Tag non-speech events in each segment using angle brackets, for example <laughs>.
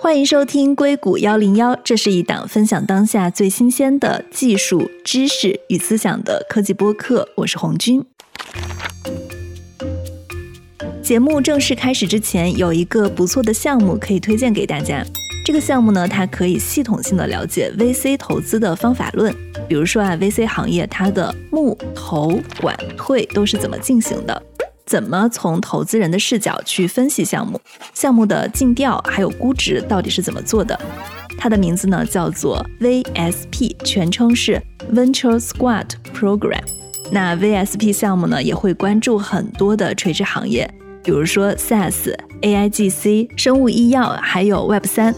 欢迎收听硅谷幺零幺，这是一档分享当下最新鲜的技术知识与思想的科技播客。我是红军。节目正式开始之前，有一个不错的项目可以推荐给大家。这个项目呢，它可以系统性的了解 VC 投资的方法论，比如说啊，VC 行业它的募、投、管、退都是怎么进行的。怎么从投资人的视角去分析项目？项目的尽调还有估值到底是怎么做的？它的名字呢叫做 VSP，全称是 Venture Squad Program。那 VSP 项目呢也会关注很多的垂直行业，比如说 SaaS、AIGC、生物医药，还有 Web 三。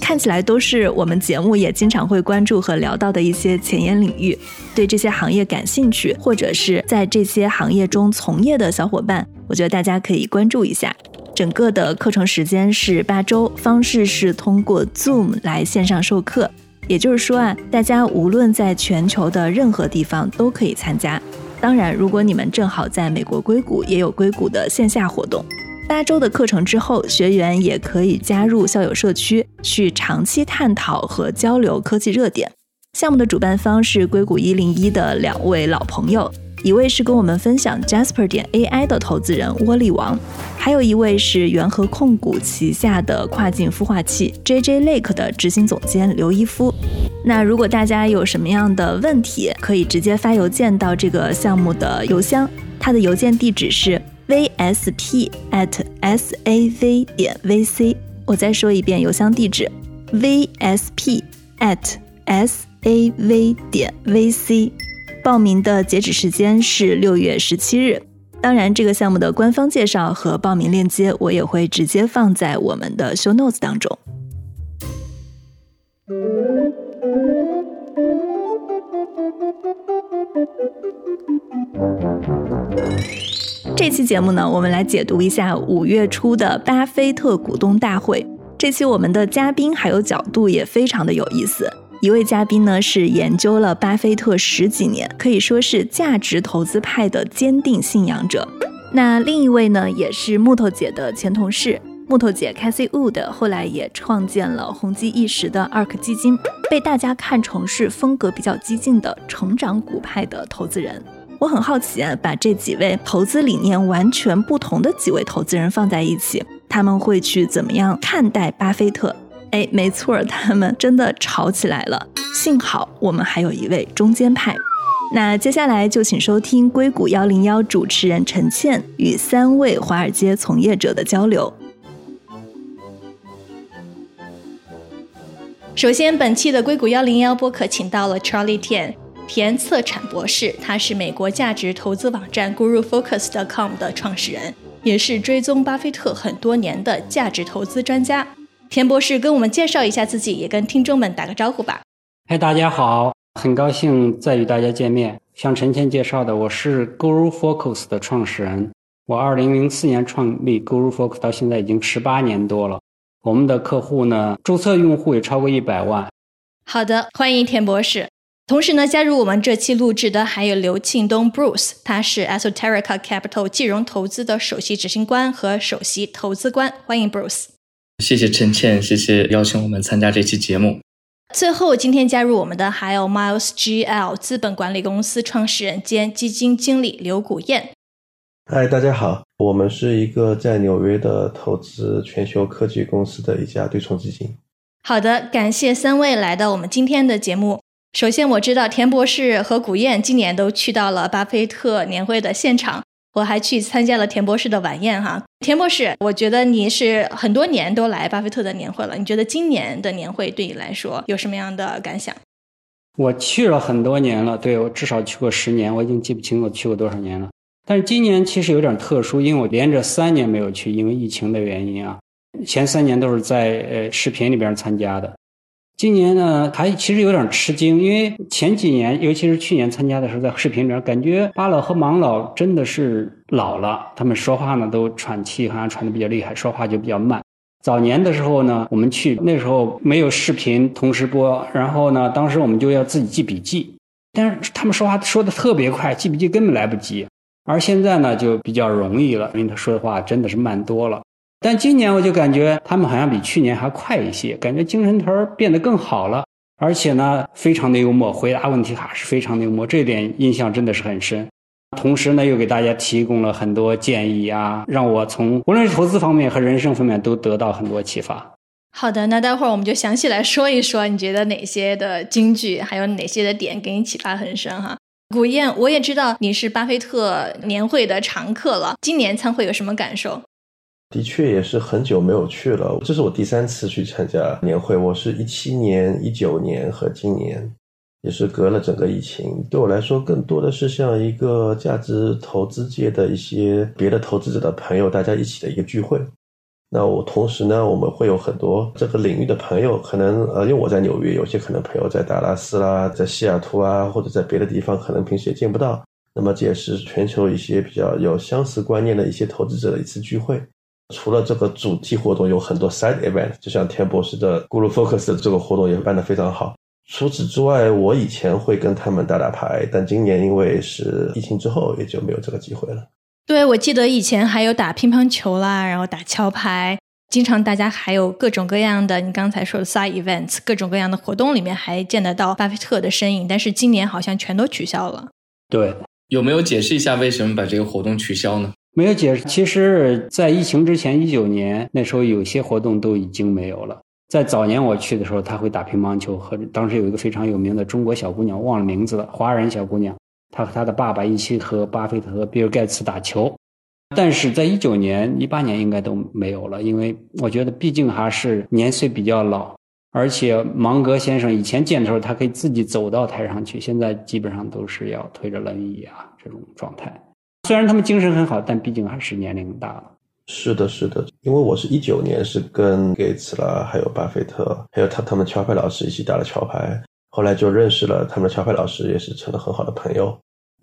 看起来都是我们节目也经常会关注和聊到的一些前沿领域。对这些行业感兴趣，或者是在这些行业中从业的小伙伴，我觉得大家可以关注一下。整个的课程时间是八周，方式是通过 Zoom 来线上授课。也就是说啊，大家无论在全球的任何地方都可以参加。当然，如果你们正好在美国硅谷，也有硅谷的线下活动。八周的课程之后，学员也可以加入校友社区，去长期探讨和交流科技热点。项目的主办方是硅谷一零一的两位老朋友，一位是跟我们分享 Jasper 点 AI 的投资人窝利王，还有一位是元和控股旗下的跨境孵化器 JJ Lake 的执行总监刘一夫。那如果大家有什么样的问题，可以直接发邮件到这个项目的邮箱，它的邮件地址是。Vsp at sav 点 vc，我再说一遍邮箱地址：vsp at sav 点 vc。报名的截止时间是六月十七日。当然，这个项目的官方介绍和报名链接，我也会直接放在我们的 show notes 当中。这期节目呢，我们来解读一下五月初的巴菲特股东大会。这期我们的嘉宾还有角度也非常的有意思。一位嘉宾呢是研究了巴菲特十几年，可以说是价值投资派的坚定信仰者。那另一位呢也是木头姐的前同事，木头姐 Cassie Wood 后来也创建了红极一时的 ARK 基金，被大家看成是风格比较激进的成长股派的投资人。我很好奇啊，把这几位投资理念完全不同的几位投资人放在一起，他们会去怎么样看待巴菲特？哎，没错，他们真的吵起来了。幸好我们还有一位中间派。那接下来就请收听硅谷幺零幺主持人陈倩与三位华尔街从业者的交流。首先，本期的硅谷幺零幺播客请到了 Charlie Tian。田策产博士，他是美国价值投资网站 GuruFocus.com 的创始人，也是追踪巴菲特很多年的价值投资专家。田博士跟我们介绍一下自己，也跟听众们打个招呼吧。嗨，大家好，很高兴再与大家见面。像陈倩介绍的，我是 GuruFocus 的创始人。我二零零四年创立 GuruFocus，到现在已经十八年多了。我们的客户呢，注册用户也超过一百万。好的，欢迎田博士。同时呢，加入我们这期录制的还有刘庆东 Bruce，他是 Esoterica Capital 金融投资的首席执行官和首席投资官。欢迎 Bruce。谢谢陈倩，谢谢邀请我们参加这期节目。最后，今天加入我们的还有 Miles GL 资本管理公司创始人兼基金经理刘古燕。嗨，大家好，我们是一个在纽约的投资全球科技公司的一家对冲基金。好的，感谢三位来到我们今天的节目。首先，我知道田博士和古燕今年都去到了巴菲特年会的现场，我还去参加了田博士的晚宴哈。田博士，我觉得你是很多年都来巴菲特的年会了，你觉得今年的年会对你来说有什么样的感想？我去了很多年了，对我至少去过十年，我已经记不清我去过多少年了。但是今年其实有点特殊，因为我连着三年没有去，因为疫情的原因啊。前三年都是在呃视频里边参加的。今年呢，还其实有点吃惊，因为前几年，尤其是去年参加的时候，在视频里面感觉巴老和芒老真的是老了，他们说话呢都喘气，好像喘的比较厉害，说话就比较慢。早年的时候呢，我们去那时候没有视频同时播，然后呢，当时我们就要自己记笔记，但是他们说话说的特别快，记笔记根本来不及。而现在呢，就比较容易了，因为他说的话真的是慢多了。但今年我就感觉他们好像比去年还快一些，感觉精神头儿变得更好了，而且呢，非常的幽默，回答问题还是非常的幽默，这点印象真的是很深。同时呢，又给大家提供了很多建议啊，让我从无论是投资方面和人生方面都得到很多启发。好的，那待会儿我们就详细来说一说，你觉得哪些的金句，还有哪些的点给你启发很深哈？古燕，我也知道你是巴菲特年会的常客了，今年参会有什么感受？的确也是很久没有去了，这是我第三次去参加年会，我是一七年、一九年和今年。也是隔了整个疫情，对我来说更多的是像一个价值投资界的一些别的投资者的朋友，大家一起的一个聚会。那我同时呢，我们会有很多这个领域的朋友，可能呃，因为我在纽约，有些可能朋友在达拉斯啦，在西雅图啊，或者在别的地方，可能平时也见不到。那么这也是全球一些比较有相似观念的一些投资者的一次聚会。除了这个主题活动，有很多 side event，就像田博士的 Guru Focus 的这个活动也办得非常好。除此之外，我以前会跟他们打打牌，但今年因为是疫情之后，也就没有这个机会了。对，我记得以前还有打乒乓球啦，然后打桥牌，经常大家还有各种各样的，你刚才说的 side events，各种各样的活动里面还见得到巴菲特的身影。但是今年好像全都取消了。对，有没有解释一下为什么把这个活动取消呢？没有解释。其实，在疫情之前，一九年那时候有些活动都已经没有了。在早年我去的时候，他会打乒乓球，和当时有一个非常有名的中国小姑娘，忘了名字了，华人小姑娘，她和她的爸爸一起和巴菲特和比尔盖茨打球。但是在一九年、一八年应该都没有了，因为我觉得毕竟还是年岁比较老，而且芒格先生以前见的时候，他可以自己走到台上去，现在基本上都是要推着轮椅啊这种状态。虽然他们精神很好，但毕竟还是年龄大了。是的，是的，因为我是一九年是跟盖茨啦，还有巴菲特，还有他他们桥牌老师一起打了桥牌，后来就认识了他们桥牌老师，也是成了很好的朋友。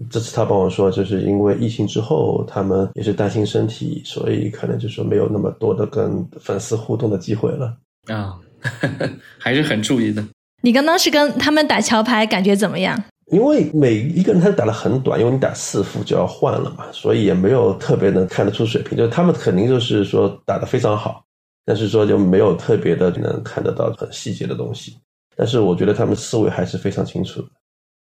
这次他帮我说，就是因为疫情之后，他们也是担心身体，所以可能就说没有那么多的跟粉丝互动的机会了啊，<laughs> 还是很注意的。你刚刚是跟他们打桥牌，感觉怎么样？因为每一个人他打的很短，因为你打四副就要换了嘛，所以也没有特别能看得出水平。就是他们肯定就是说打的非常好，但是说就没有特别的能看得到很细节的东西。但是我觉得他们思维还是非常清楚的。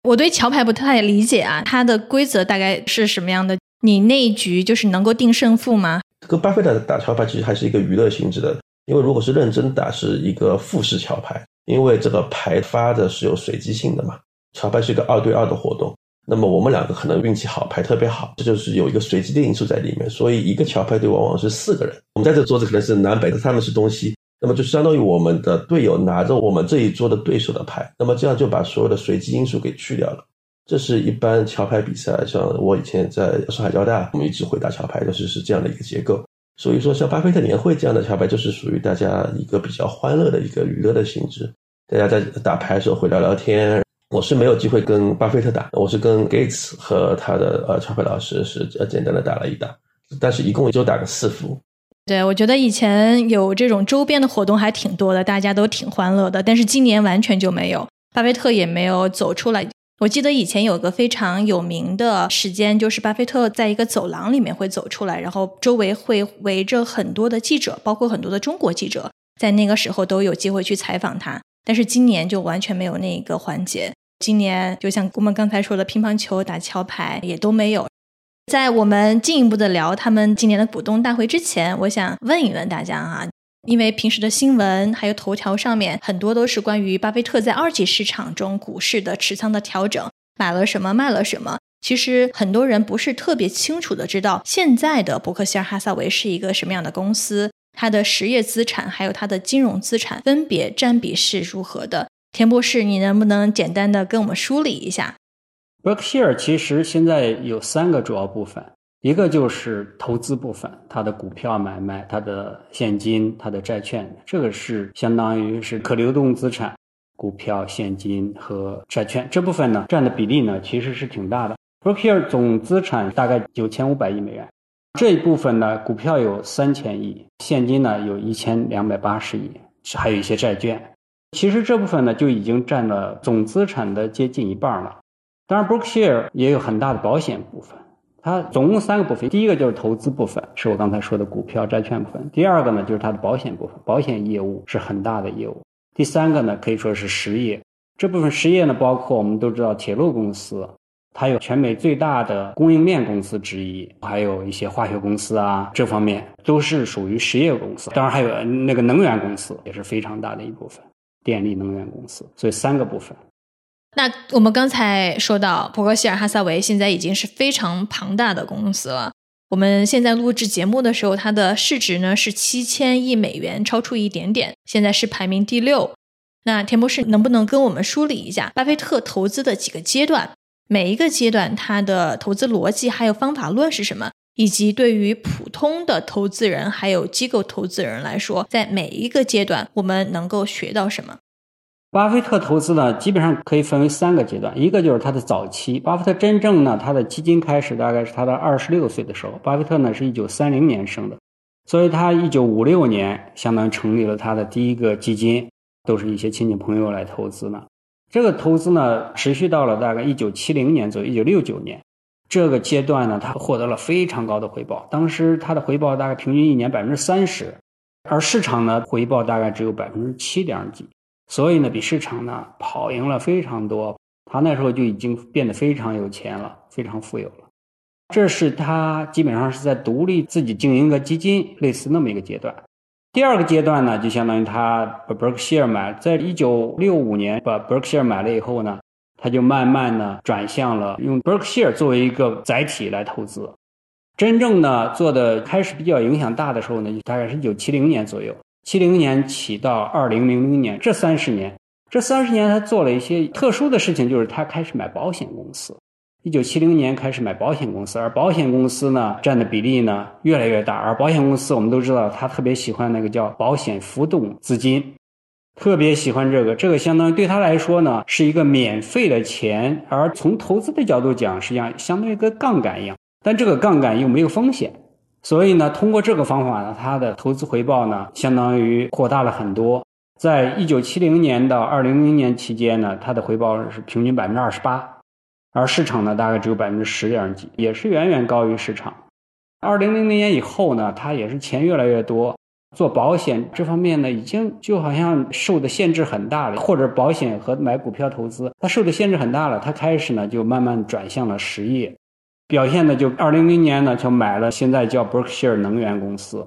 我对桥牌不太理解啊，它的规则大概是什么样的？你那一局就是能够定胜负吗？这个巴菲特打桥牌其实还是一个娱乐性质的，因为如果是认真打，是一个复式桥牌，因为这个牌发的是有随机性的嘛。桥牌是一个二对二的活动，那么我们两个可能运气好，牌特别好，这就是有一个随机的因素在里面。所以一个桥牌队往往是四个人，我们在这桌子可能是南北，他们是东西，那么就相当于我们的队友拿着我们这一桌的对手的牌，那么这样就把所有的随机因素给去掉了。这是一般桥牌比赛，像我以前在上海交大，我们一直会打桥牌，就是是这样的一个结构。所以说，像巴菲特年会这样的桥牌，就是属于大家一个比较欢乐的一个娱乐的性质，大家在打牌的时候会聊聊天。我是没有机会跟巴菲特打，我是跟 Gates 和他的呃超牌老师是呃简单的打了一打，但是一共也就打个四副。对，我觉得以前有这种周边的活动还挺多的，大家都挺欢乐的，但是今年完全就没有，巴菲特也没有走出来。我记得以前有个非常有名的时间，就是巴菲特在一个走廊里面会走出来，然后周围会围着很多的记者，包括很多的中国记者，在那个时候都有机会去采访他。但是今年就完全没有那个环节。今年就像我们刚才说的，乒乓球、打桥牌也都没有。在我们进一步的聊他们今年的股东大会之前，我想问一问大家啊，因为平时的新闻还有头条上面很多都是关于巴菲特在二级市场中股市的持仓的调整，买了什么，卖了什么。其实很多人不是特别清楚的知道，现在的伯克希尔哈撒韦是一个什么样的公司，它的实业资产还有它的金融资产分别占比是如何的。田博士，你能不能简单的跟我们梳理一下？Berkshire 其实现在有三个主要部分，一个就是投资部分，它的股票买卖、它的现金、它的债券，这个是相当于是可流动资产，股票、现金和债券这部分呢占的比例呢其实是挺大的。Berkshire 总资产大概九千五百亿美元，这一部分呢股票有三千亿，现金呢有一千两百八十亿，还有一些债券。其实这部分呢就已经占了总资产的接近一半了。当然，Berkshire 也有很大的保险部分，它总共三个部分，第一个就是投资部分，是我刚才说的股票、债券部分；第二个呢，就是它的保险部分，保险业务是很大的业务；第三个呢，可以说是实业。这部分实业呢，包括我们都知道铁路公司，它有全美最大的供应链公司之一，还有一些化学公司啊，这方面都是属于实业公司。当然还有那个能源公司，也是非常大的一部分，电力能源公司。所以三个部分。那我们刚才说到伯克希尔哈撒韦现在已经是非常庞大的公司了。我们现在录制节目的时候，它的市值呢是七千亿美元，超出一点点，现在是排名第六。那田博士能不能跟我们梳理一下巴菲特投资的几个阶段？每一个阶段它的投资逻辑还有方法论是什么？以及对于普通的投资人还有机构投资人来说，在每一个阶段我们能够学到什么？巴菲特投资呢，基本上可以分为三个阶段，一个就是他的早期。巴菲特真正呢，他的基金开始大概是他的二十六岁的时候。巴菲特呢是一九三零年生的，所以他一九五六年相当于成立了他的第一个基金，都是一些亲戚朋友来投资呢。这个投资呢持续到了大概一九七零年左右，一九六九年这个阶段呢，他获得了非常高的回报。当时他的回报大概平均一年百分之三十，而市场呢回报大概只有百分之七点几。所以呢，比市场呢跑赢了非常多。他那时候就已经变得非常有钱了，非常富有了。这是他基本上是在独立自己经营一个基金，类似那么一个阶段。第二个阶段呢，就相当于他把 Berkshire 买，在一九六五年把 Berkshire 买了以后呢，他就慢慢的转向了用 Berkshire 作为一个载体来投资。真正呢做的开始比较影响大的时候呢，就大概是一九七零年左右。七零年起到二零零零年这三十年，这三十年他做了一些特殊的事情，就是他开始买保险公司。一九七零年开始买保险公司，而保险公司呢占的比例呢越来越大。而保险公司我们都知道，他特别喜欢那个叫保险浮动资金，特别喜欢这个。这个相当于对他来说呢是一个免费的钱，而从投资的角度讲，实际上相当于一个杠杆一样，但这个杠杆又没有风险。所以呢，通过这个方法呢，它的投资回报呢，相当于扩大了很多。在一九七零年到二零零年期间呢，它的回报是平均百分之二十八，而市场呢大概只有百分之十点几，也是远远高于市场。二零零零年以后呢，它也是钱越来越多，做保险这方面呢，已经就好像受的限制很大了，或者保险和买股票投资，它受的限制很大了，它开始呢就慢慢转向了实业。表现的就二零零年呢，就买了现在叫伯克希尔能源公司，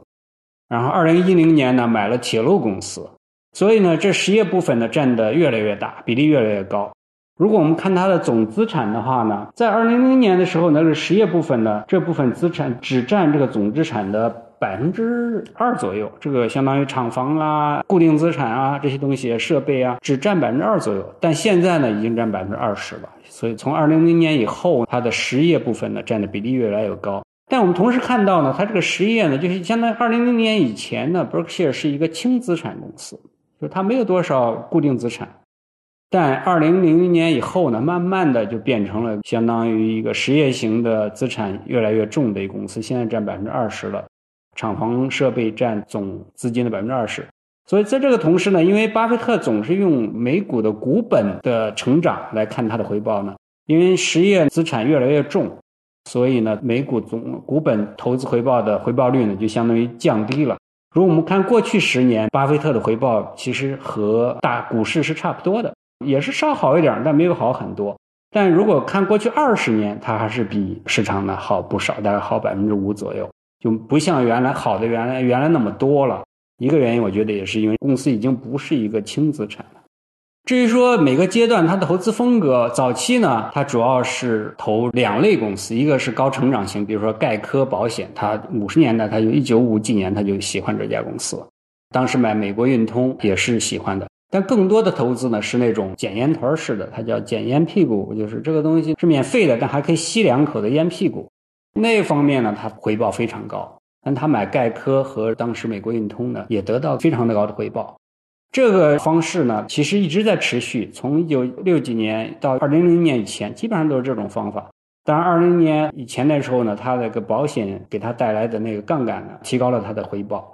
然后二零一零年呢买了铁路公司，所以呢这实业部分呢占的越来越大，比例越来越高。如果我们看它的总资产的话呢，在二零零年的时候，那个实业部分呢这部分资产只占这个总资产的。百分之二左右，这个相当于厂房啊、固定资产啊这些东西、设备啊，只占百分之二左右。但现在呢，已经占百分之二十了。所以从二零零年以后，它的实业部分呢占的比例越来越高。但我们同时看到呢，它这个实业呢，就是相当于二零零年以前呢，伯克希尔是一个轻资产公司，就它没有多少固定资产。但二零零零年以后呢，慢慢的就变成了相当于一个实业型的资产越来越重的一个公司，现在占百分之二十了。厂房设备占总资金的百分之二十，所以在这个同时呢，因为巴菲特总是用美股的股本的成长来看它的回报呢，因为实业资产越来越重，所以呢，美股总股本投资回报的回报率呢就相当于降低了。如果我们看过去十年，巴菲特的回报其实和大股市是差不多的，也是稍好一点，但没有好很多。但如果看过去二十年，它还是比市场呢好不少，大概好百分之五左右。就不像原来好的原来原来那么多了。一个原因，我觉得也是因为公司已经不是一个轻资产了。至于说每个阶段它的投资风格，早期呢，它主要是投两类公司，一个是高成长型，比如说盖科保险，它五十年代，它就一九五几年，它就喜欢这家公司，当时买美国运通也是喜欢的。但更多的投资呢是那种捡烟头式的，它叫捡烟屁股，就是这个东西是免费的，但还可以吸两口的烟屁股。那方面呢，它回报非常高。但他买盖科和当时美国运通呢，也得到非常的高的回报。这个方式呢，其实一直在持续，从一九六几年到二零零年以前，基本上都是这种方法。当然，二零年以前的时候呢，它那个保险给他带来的那个杠杆呢，提高了它的回报。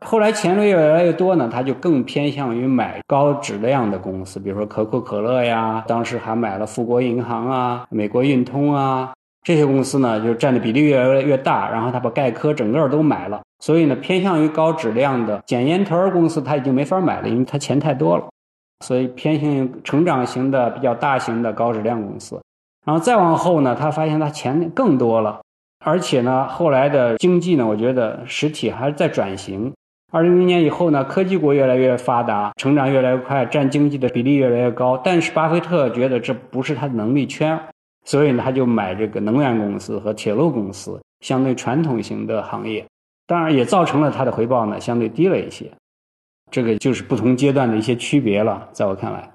后来钱越来越多呢，他就更偏向于买高质量的公司，比如说可口可乐呀，当时还买了富国银行啊、美国运通啊。这些公司呢就占的比例越来越大，然后他把盖科整个都买了，所以呢偏向于高质量的捡烟头公司他已经没法买了，因为他钱太多了，所以偏向于成长型的比较大型的高质量公司。然后再往后呢，他发现他钱更多了，而且呢后来的经济呢，我觉得实体还是在转型。二零零年以后呢，科技国越来越发达，成长越来越快，占经济的比例越来越高。但是巴菲特觉得这不是他的能力圈，所以呢，他就买这个能源公司和铁路公司，相对传统型的行业。当然，也造成了他的回报呢相对低了一些。这个就是不同阶段的一些区别了，在我看来。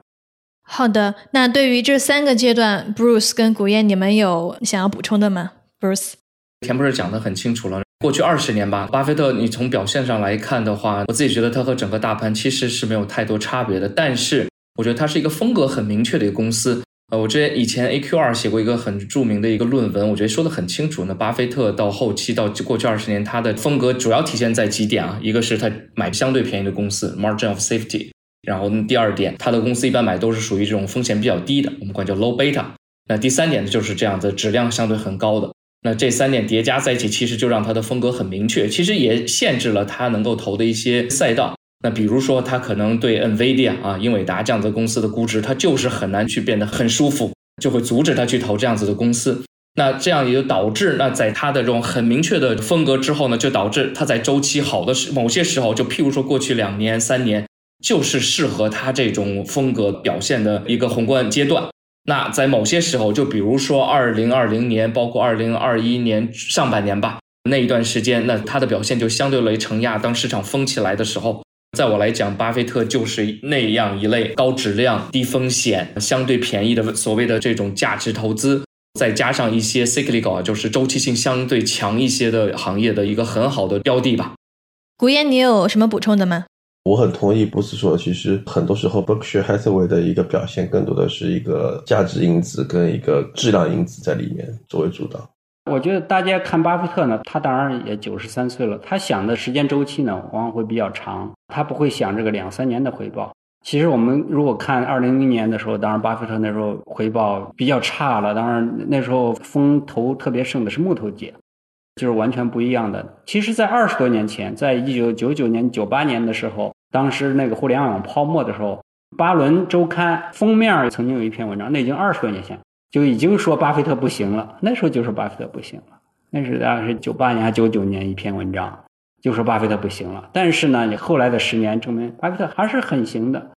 好的，那对于这三个阶段，Bruce 跟古燕，你们有想要补充的吗？Bruce，田博士讲的很清楚了。过去二十年吧，巴菲特，你从表现上来看的话，我自己觉得他和整个大盘其实是没有太多差别的。但是，我觉得它是一个风格很明确的一个公司。呃，我之前以前 AQR 写过一个很著名的一个论文，我觉得说的很清楚。那巴菲特到后期到过去二十年，他的风格主要体现在几点啊？一个是他买相对便宜的公司，margin of safety。然后第二点，他的公司一般买都是属于这种风险比较低的，我们管叫 low beta。那第三点呢，就是这样子，质量相对很高的。那这三点叠加在一起，其实就让他的风格很明确，其实也限制了他能够投的一些赛道。那比如说，他可能对 NVIDIA 啊、英伟达这样子公司的估值，他就是很难去变得很舒服，就会阻止他去投这样子的公司。那这样也就导致，那在他的这种很明确的风格之后呢，就导致他在周期好的时某些时候，就譬如说过去两年、三年，就是适合他这种风格表现的一个宏观阶段。那在某些时候，就比如说二零二零年，包括二零二一年上半年吧，那一段时间，那它的表现就相对于承压。当市场疯起来的时候，在我来讲，巴菲特就是那样一类高质量、低风险、相对便宜的所谓的这种价值投资，再加上一些 cyclical，就是周期性相对强一些的行业的一个很好的标的吧。古言，你有什么补充的吗？我很同意，不是说，其实很多时候，Berkshire Hathaway 的一个表现更多的是一个价值因子跟一个质量因子在里面作为主导。我觉得大家看巴菲特呢，他当然也九十三岁了，他想的时间周期呢往往会比较长，他不会想这个两三年的回报。其实我们如果看二零零年的时候，当然巴菲特那时候回报比较差了，当然那时候风头特别盛的是木头姐。就是完全不一样的。其实，在二十多年前，在一九九九年、九八年的时候，当时那个互联网泡沫的时候，《巴伦周刊》封面曾经有一篇文章，那已经二十多年前就已经说巴菲特不行了。那时候就说巴菲特不行了，那是大概是九八年还九九年一篇文章，就说巴菲特不行了。但是呢，你后来的十年证明，巴菲特还是很行的。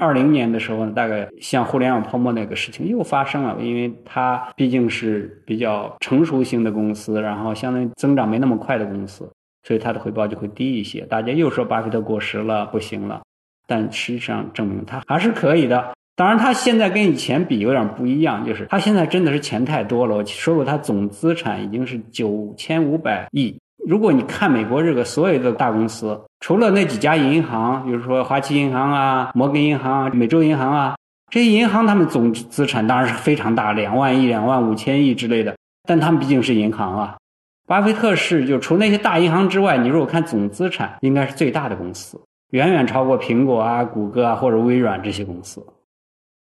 二零年的时候呢，大概像互联网泡沫那个事情又发生了，因为它毕竟是比较成熟型的公司，然后相当于增长没那么快的公司，所以它的回报就会低一些。大家又说巴菲特过时了，不行了，但实际上证明他还是可以的。当然，他现在跟以前比有点不一样，就是他现在真的是钱太多了。我说过，他总资产已经是九千五百亿。如果你看美国这个所有的大公司，除了那几家银行，比如说花旗银行啊、摩根银行啊、美洲银行啊，这些银行他们总资产当然是非常大，两万亿、两万五千亿之类的。但他们毕竟是银行啊。巴菲特是就除那些大银行之外，你如果看总资产，应该是最大的公司，远远超过苹果啊、谷歌啊或者微软这些公司。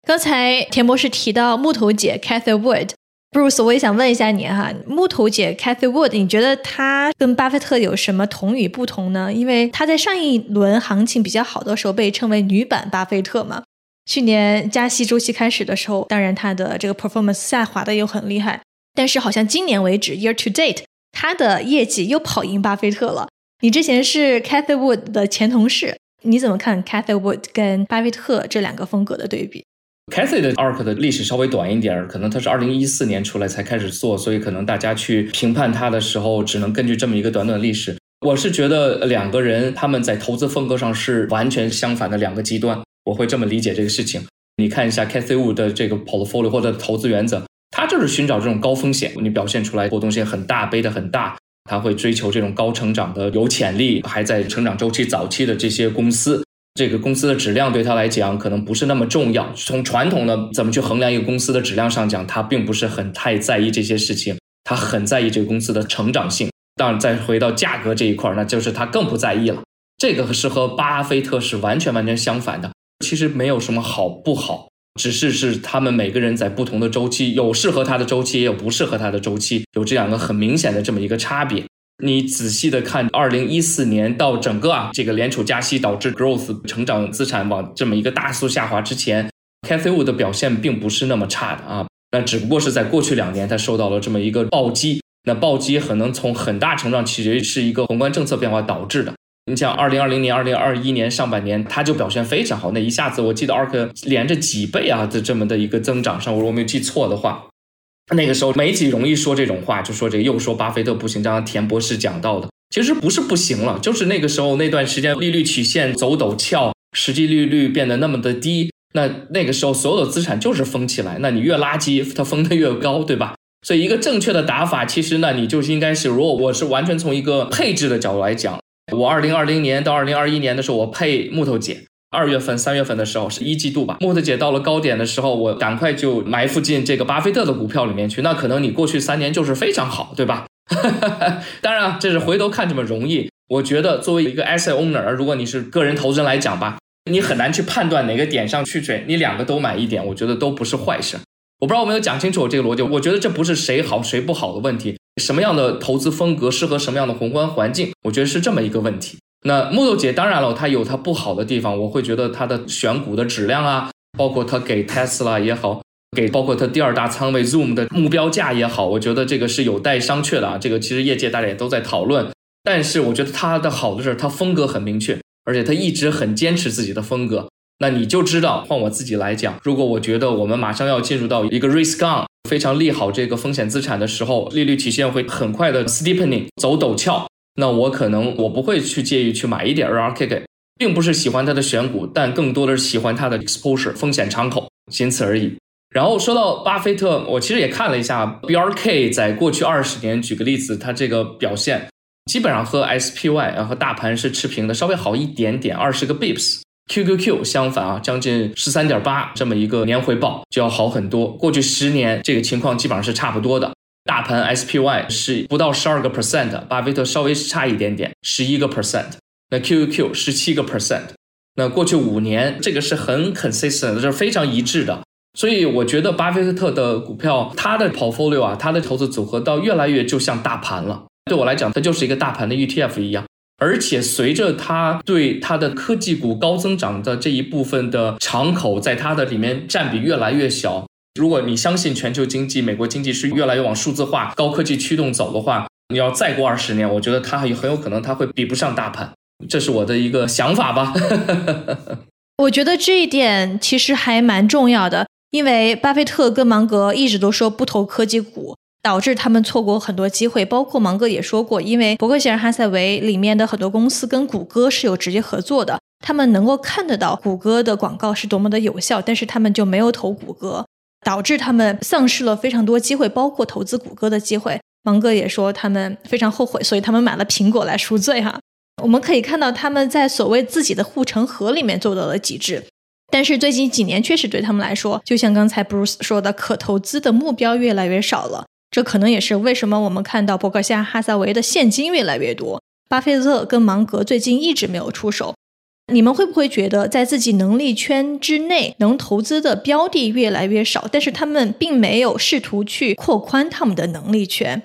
刚才田博士提到木头姐 Cathy Wood。Bruce，我也想问一下你哈，木头姐 Cathy Wood，你觉得她跟巴菲特有什么同与不同呢？因为她在上一轮行情比较好的时候被称为女版巴菲特嘛。去年加息周期开始的时候，当然她的这个 performance 下滑的又很厉害，但是好像今年为止 year to date，他的业绩又跑赢巴菲特了。你之前是 Cathy Wood 的前同事，你怎么看 Cathy Wood 跟巴菲特这两个风格的对比？Cathy 的 ARK 的历史稍微短一点，可能他是二零一四年出来才开始做，所以可能大家去评判他的时候，只能根据这么一个短短的历史。我是觉得两个人他们在投资风格上是完全相反的两个极端，我会这么理解这个事情。你看一下 Cathy Wood 的这个 portfolio 或者投资原则，他就是寻找这种高风险，你表现出来波动性很大，背的很大，他会追求这种高成长的、有潜力还在成长周期早期的这些公司。这个公司的质量对他来讲可能不是那么重要。从传统的怎么去衡量一个公司的质量上讲，他并不是很太在意这些事情，他很在意这个公司的成长性。当然，再回到价格这一块，那就是他更不在意了。这个是和巴菲特是完全完全相反的。其实没有什么好不好，只是是他们每个人在不同的周期，有适合他的周期，也有不适合他的周期，有这两个很明显的这么一个差别。你仔细的看，二零一四年到整个啊这个联储加息导致 growth 成长资产往这么一个大速下滑之前，Cathy Wood 的表现并不是那么差的啊，那只不过是在过去两年它受到了这么一个暴击，那暴击可能从很大程度上其实是一个宏观政策变化导致的。你像二零二零年、二零二一年上半年，它就表现非常好。那一下子，我记得 ARK 连着几倍啊的这么的一个增长上，如果我没有记错的话，那个时候媒体容易说这种话，就说这又说巴菲特不行。刚刚田博士讲到的，其实不是不行了，就是那个时候那段时间利率曲线走陡峭，实际利率变得那么的低，那那个时候所有的资产就是封起来，那你越垃圾，它封的越高，对吧？所以一个正确的打法，其实呢，你就应该是，如果我是完全从一个配置的角度来讲。我二零二零年到二零二一年的时候，我配木头姐，二月份、三月份的时候是一季度吧。木头姐到了高点的时候，我赶快就埋伏进这个巴菲特的股票里面去。那可能你过去三年就是非常好，对吧？<laughs> 当然，这是回头看这么容易。我觉得作为一个 asset owner，如果你是个人投资人来讲吧，你很难去判断哪个点上去追，你两个都买一点，我觉得都不是坏事。我不知道我没有讲清楚我这个逻辑。我觉得这不是谁好谁不好的问题。什么样的投资风格适合什么样的宏观环境？我觉得是这么一个问题。那木头姐当然了，它有它不好的地方，我会觉得它的选股的质量啊，包括它给 Tesla 也好，给包括它第二大仓位 Zoom 的目标价也好，我觉得这个是有待商榷的啊。这个其实业界大家也都在讨论。但是我觉得它的好的是它风格很明确，而且它一直很坚持自己的风格。那你就知道，换我自己来讲，如果我觉得我们马上要进入到一个 risk on。非常利好这个风险资产的时候，利率曲线会很快的 steepening 走陡峭，那我可能我不会去介意去买一点 RRK，并不是喜欢它的选股，但更多的是喜欢它的 exposure 风险敞口，仅此而已。然后说到巴菲特，我其实也看了一下 BRK 在过去二十年，举个例子，它这个表现基本上和 SPY 和大盘是持平的，稍微好一点点，二十个 bips。QQQ 相反啊，将近十三点八这么一个年回报就要好很多。过去十年这个情况基本上是差不多的。大盘 SPY 是不到十二个 percent，巴菲特稍微差一点点，十一个 percent。那 QQQ 十七个 percent。那过去五年这个是很 consistent，就是非常一致的。所以我觉得巴菲特的股票，他的 portfolio 啊，他的投资组合到越来越就像大盘了。对我来讲，它就是一个大盘的 ETF 一样。而且随着它对它的科技股高增长的这一部分的敞口，在它的里面占比越来越小。如果你相信全球经济、美国经济是越来越往数字化、高科技驱动走的话，你要再过二十年，我觉得它也很有可能它会比不上大盘。<laughs> 这是我的一个想法吧。<laughs> 我觉得这一点其实还蛮重要的，因为巴菲特跟芒格一直都说不投科技股。导致他们错过很多机会，包括芒格也说过，因为伯克希尔哈撒韦里面的很多公司跟谷歌是有直接合作的，他们能够看得到谷歌的广告是多么的有效，但是他们就没有投谷歌，导致他们丧失了非常多机会，包括投资谷歌的机会。芒格也说他们非常后悔，所以他们买了苹果来赎罪哈。我们可以看到他们在所谓自己的护城河里面做到了极致，但是最近几年确实对他们来说，就像刚才 Bruce 说的，可投资的目标越来越少了。这可能也是为什么我们看到伯克夏哈撒韦的现金越来越多，巴菲特跟芒格最近一直没有出手。你们会不会觉得在自己能力圈之内能投资的标的越来越少，但是他们并没有试图去扩宽他们的能力圈？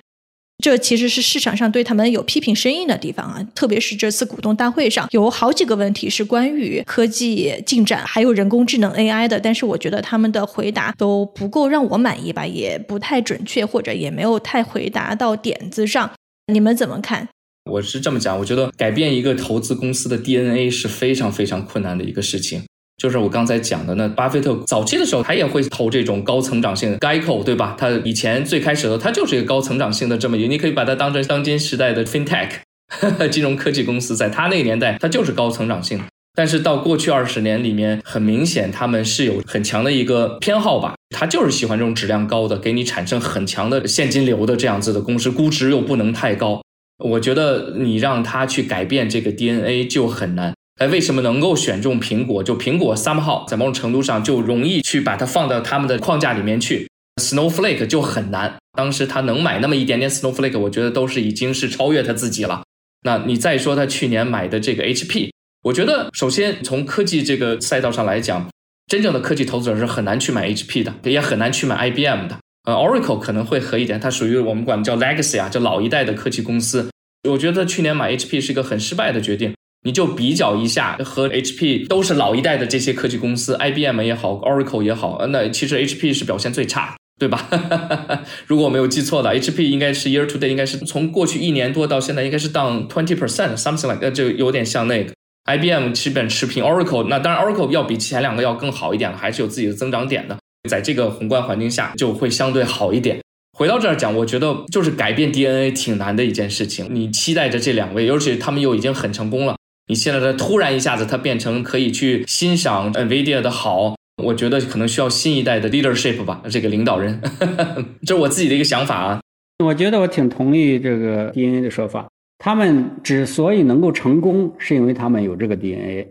这其实是市场上对他们有批评声音的地方啊，特别是这次股东大会上有好几个问题是关于科技进展，还有人工智能 AI 的，但是我觉得他们的回答都不够让我满意吧，也不太准确，或者也没有太回答到点子上。你们怎么看？我是这么讲，我觉得改变一个投资公司的 DNA 是非常非常困难的一个事情。就是我刚才讲的，那巴菲特早期的时候，他也会投这种高成长性的 Geico，对吧？他以前最开始的，他就是一个高成长性的这么一个，你可以把它当成当今时代的 FinTech <laughs> 金融科技公司，在他那个年代，它就是高成长性。但是到过去二十年里面，很明显他们是有很强的一个偏好吧，他就是喜欢这种质量高的，给你产生很强的现金流的这样子的公司，估值又不能太高。我觉得你让他去改变这个 DNA 就很难。哎，为什么能够选中苹果？就苹果 somehow 在某种程度上就容易去把它放到他们的框架里面去，Snowflake 就很难。当时他能买那么一点点 Snowflake，我觉得都是已经是超越他自己了。那你再说他去年买的这个 HP，我觉得首先从科技这个赛道上来讲，真正的科技投资者是很难去买 HP 的，也很难去买 IBM 的。呃，Oracle 可能会合一点，它属于我们管叫 legacy 啊，就老一代的科技公司。我觉得去年买 HP 是一个很失败的决定。你就比较一下，和 HP 都是老一代的这些科技公司，IBM 也好，Oracle 也好，那其实 HP 是表现最差，对吧？<laughs> 如果我没有记错的，HP 应该是 year to day，应该是从过去一年多到现在应该是 down twenty percent，something like，就有点像那个 IBM 基本持平，Oracle 那当然 Oracle 要比前两个要更好一点了，还是有自己的增长点的，在这个宏观环境下就会相对好一点。回到这儿讲，我觉得就是改变 DNA 挺难的一件事情。你期待着这两位，尤其他们又已经很成功了。你现在的突然一下子，它变成可以去欣赏 NVIDIA 的好，我觉得可能需要新一代的 leadership 吧，这个领导人，<laughs> 这是我自己的一个想法啊。我觉得我挺同意这个 DNA 的说法，他们之所以能够成功，是因为他们有这个 DNA，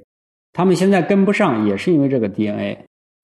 他们现在跟不上，也是因为这个 DNA。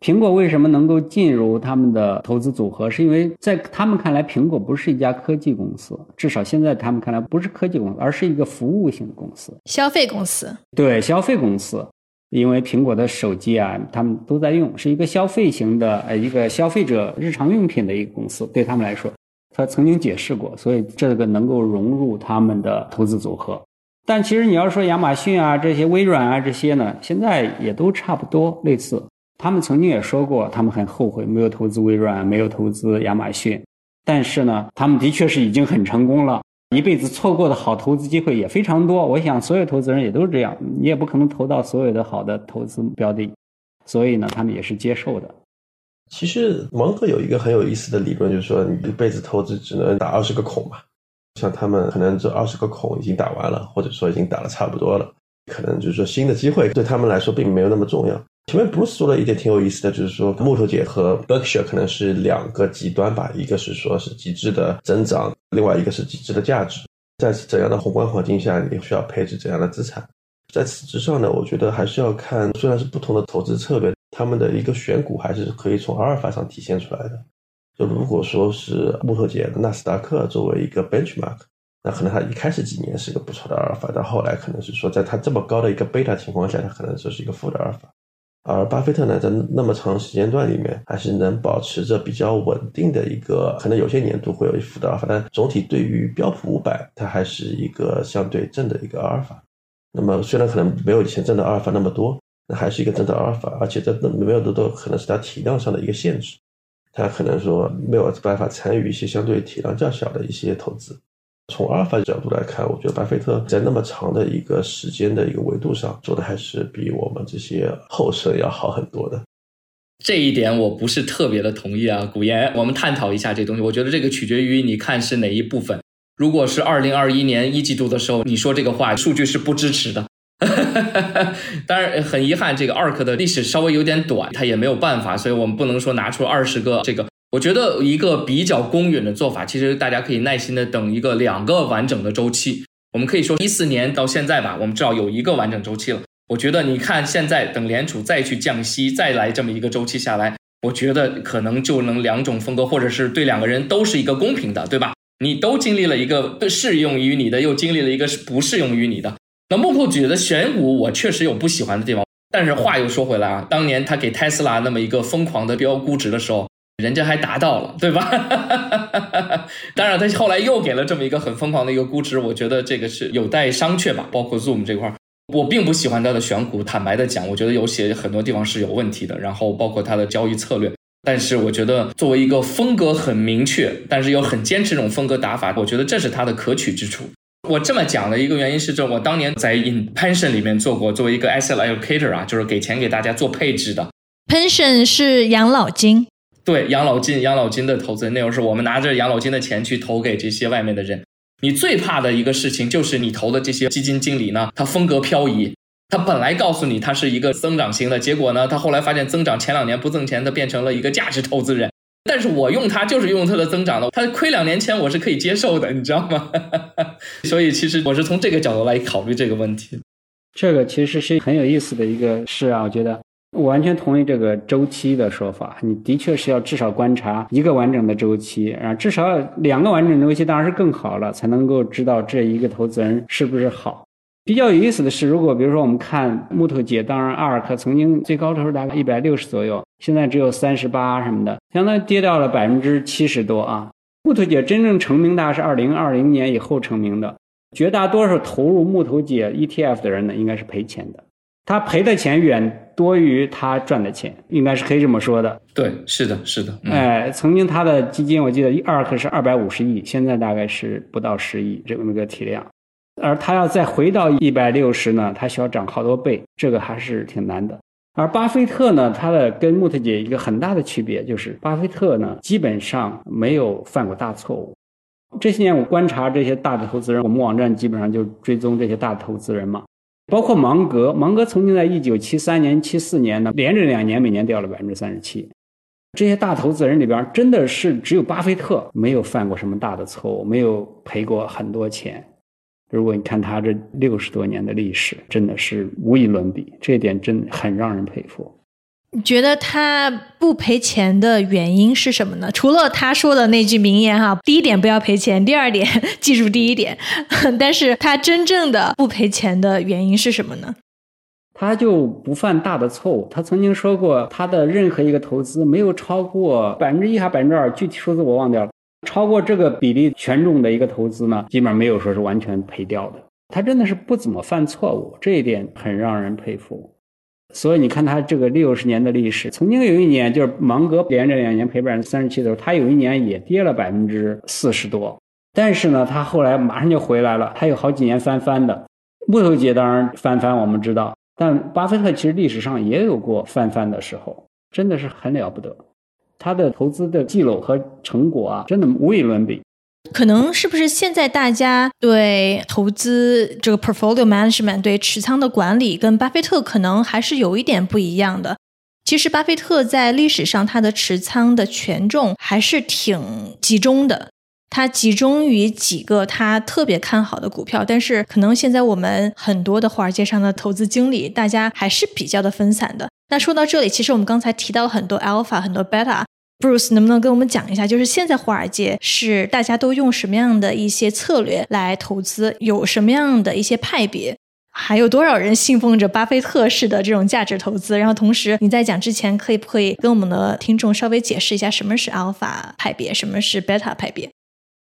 苹果为什么能够进入他们的投资组合？是因为在他们看来，苹果不是一家科技公司，至少现在他们看来不是科技公司，而是一个服务型公司，消费公司。对，消费公司，因为苹果的手机啊，他们都在用，是一个消费型的，呃，一个消费者日常用品的一个公司。对他们来说，他曾经解释过，所以这个能够融入他们的投资组合。但其实你要说亚马逊啊，这些微软啊，这些呢，现在也都差不多类似。他们曾经也说过，他们很后悔没有投资微软，没有投资亚马逊。但是呢，他们的确是已经很成功了，一辈子错过的好投资机会也非常多。我想，所有投资人也都是这样，你也不可能投到所有的好的投资标的，所以呢，他们也是接受的。其实芒格有一个很有意思的理论，就是说，你一辈子投资只能打二十个孔嘛。像他们可能这二十个孔已经打完了，或者说已经打的差不多了，可能就是说新的机会对他们来说并没有那么重要。前面 Bruce 说了一点挺有意思的，就是说木头姐和 Berkshire 可能是两个极端吧，一个是说是极致的增长，另外一个是极致的价值。在怎样的宏观环境下，你需要配置怎样的资产？在此之上呢，我觉得还是要看，虽然是不同的投资策略，他们的一个选股还是可以从阿尔法上体现出来的。就如果说是木头姐纳斯达克作为一个 benchmark，那可能它一开始几年是一个不错的阿尔法，但后来可能是说在它这么高的一个贝塔情况下，它可能就是一个负的阿尔法。而巴菲特呢，在那么长时间段里面，还是能保持着比较稳定的一个，可能有些年度会有一负的阿尔法，但总体对于标普五百，它还是一个相对正的一个阿尔法。那么虽然可能没有以前挣的阿尔法那么多，那还是一个正的阿尔法，而且这没有的都可能是它体量上的一个限制，它可能说没有办法参与一些相对体量较小的一些投资。从阿尔法角度来看，我觉得巴菲特在那么长的一个时间的一个维度上做的还是比我们这些后生要好很多的。这一点我不是特别的同意啊，古言，我们探讨一下这东西。我觉得这个取决于你看是哪一部分。如果是二零二一年一季度的时候，你说这个话，数据是不支持的。<laughs> 当然很遗憾，这个 ARK 的历史稍微有点短，它也没有办法，所以我们不能说拿出二十个这个。我觉得一个比较公允的做法，其实大家可以耐心的等一个两个完整的周期。我们可以说一四年到现在吧，我们至少有一个完整周期了。我觉得你看现在等联储再去降息，再来这么一个周期下来，我觉得可能就能两种风格，或者是对两个人都是一个公平的，对吧？你都经历了一个适用于你的，又经历了一个不适用于你的。那幕后觉得选股，我确实有不喜欢的地方，但是话又说回来啊，当年他给特斯拉那么一个疯狂的标估值的时候。人家还达到了，对吧？<laughs> 当然，他后来又给了这么一个很疯狂的一个估值，我觉得这个是有待商榷吧。包括 Zoom 这块，我并不喜欢他的选股。坦白的讲，我觉得有些很多地方是有问题的。然后包括他的交易策略，但是我觉得作为一个风格很明确，但是又很坚持这种风格打法，我觉得这是他的可取之处。我这么讲的一个原因是，这我当年在 In Pension 里面做过，作为一个 Asset Allocator 啊，就是给钱给大家做配置的。Pension 是养老金。对养老金，养老金的投资，那会儿是我们拿着养老金的钱去投给这些外面的人。你最怕的一个事情就是你投的这些基金经理呢，他风格漂移。他本来告诉你他是一个增长型的，结果呢，他后来发现增长前两年不挣钱，他变成了一个价值投资人。但是我用他就是用他的增长的，他亏两年钱我是可以接受的，你知道吗？<laughs> 所以其实我是从这个角度来考虑这个问题。这个其实是很有意思的一个事啊，我觉得。我完全同意这个周期的说法，你的确是要至少观察一个完整的周期，啊，至少两个完整的周期当然是更好了，才能够知道这一个投资人是不是好。比较有意思的是，如果比如说我们看木头姐，当然阿尔克曾经最高的时候大概一百六十左右，现在只有三十八什么的，相当于跌掉了百分之七十多啊。木头姐真正成名大概是二零二零年以后成名的，绝大多数投入木头姐 ETF 的人呢，应该是赔钱的，他赔的钱远多于他赚的钱，应该是可以这么说的。对，是的，是的。哎，曾经他的基金我记得二克是二百五十亿，现在大概是不到十亿这么个体量。而他要再回到一百六十呢，他需要涨好多倍，这个还是挺难的。而巴菲特呢，他的跟穆特姐一个很大的区别就是，巴菲特呢基本上没有犯过大错误。这些年我观察这些大的投资人，我们网站基本上就追踪这些大的投资人嘛，包括芒格。芒格曾经在一九七三年、七四年呢，连着两年每年掉了百分之三十七。这些大投资人里边，真的是只有巴菲特没有犯过什么大的错误，没有赔过很多钱。如果你看他这六十多年的历史，真的是无与伦比，这点真很让人佩服。你觉得他不赔钱的原因是什么呢？除了他说的那句名言哈，第一点不要赔钱，第二点 <laughs> 记住第一点。<laughs> 但是他真正的不赔钱的原因是什么呢？他就不犯大的错误。他曾经说过，他的任何一个投资没有超过百分之一还百分之二，具体数字我忘掉了。超过这个比例权重的一个投资呢，基本上没有说是完全赔掉的。他真的是不怎么犯错误，这一点很让人佩服。所以你看他这个六十年的历史，曾经有一年就是芒格连着两年赔百分之三十七的时候，他有一年也跌了百分之四十多。但是呢，他后来马上就回来了，他有好几年翻番的。木头姐当然翻番，我们知道，但巴菲特其实历史上也有过翻番的时候，真的是很了不得。他的投资的记录和成果啊，真的无与伦比。可能是不是现在大家对投资这个 portfolio management 对持仓的管理，跟巴菲特可能还是有一点不一样的。其实巴菲特在历史上他的持仓的权重还是挺集中的，他集中于几个他特别看好的股票。但是可能现在我们很多的华尔街上的投资经理，大家还是比较的分散的。那说到这里，其实我们刚才提到了很多 alpha，很多 beta。Bruce 能不能跟我们讲一下，就是现在华尔街是大家都用什么样的一些策略来投资，有什么样的一些派别，还有多少人信奉着巴菲特式的这种价值投资？然后同时你在讲之前，可以不可以跟我们的听众稍微解释一下什么是 alpha 派别，什么是 beta 派别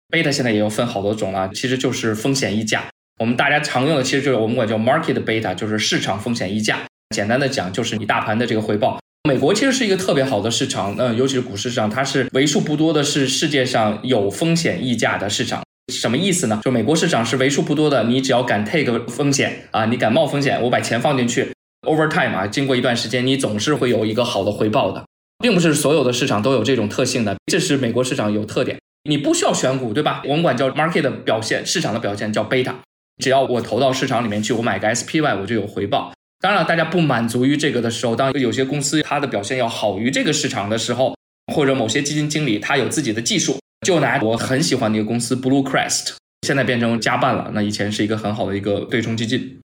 ？beta 现在也有分好多种了，其实就是风险溢价。我们大家常用的其实就是我们管叫 market beta，就是市场风险溢价。简单的讲，就是你大盘的这个回报。美国其实是一个特别好的市场，嗯，尤其是股市市场，它是为数不多的是世界上有风险溢价的市场。什么意思呢？就美国市场是为数不多的，你只要敢 take 风险啊，你敢冒风险，我把钱放进去，over time 啊，经过一段时间，你总是会有一个好的回报的，并不是所有的市场都有这种特性的，这是美国市场有特点。你不需要选股，对吧？我们管叫 market 的表现，市场的表现叫 beta，只要我投到市场里面去，我买个 SPY，我就有回报。当然，大家不满足于这个的时候，当有些公司它的表现要好于这个市场的时候，或者某些基金经理他有自己的技术，就拿我很喜欢的一个公司 Blue Crest，现在变成加办了。那以前是一个很好的一个对冲基金，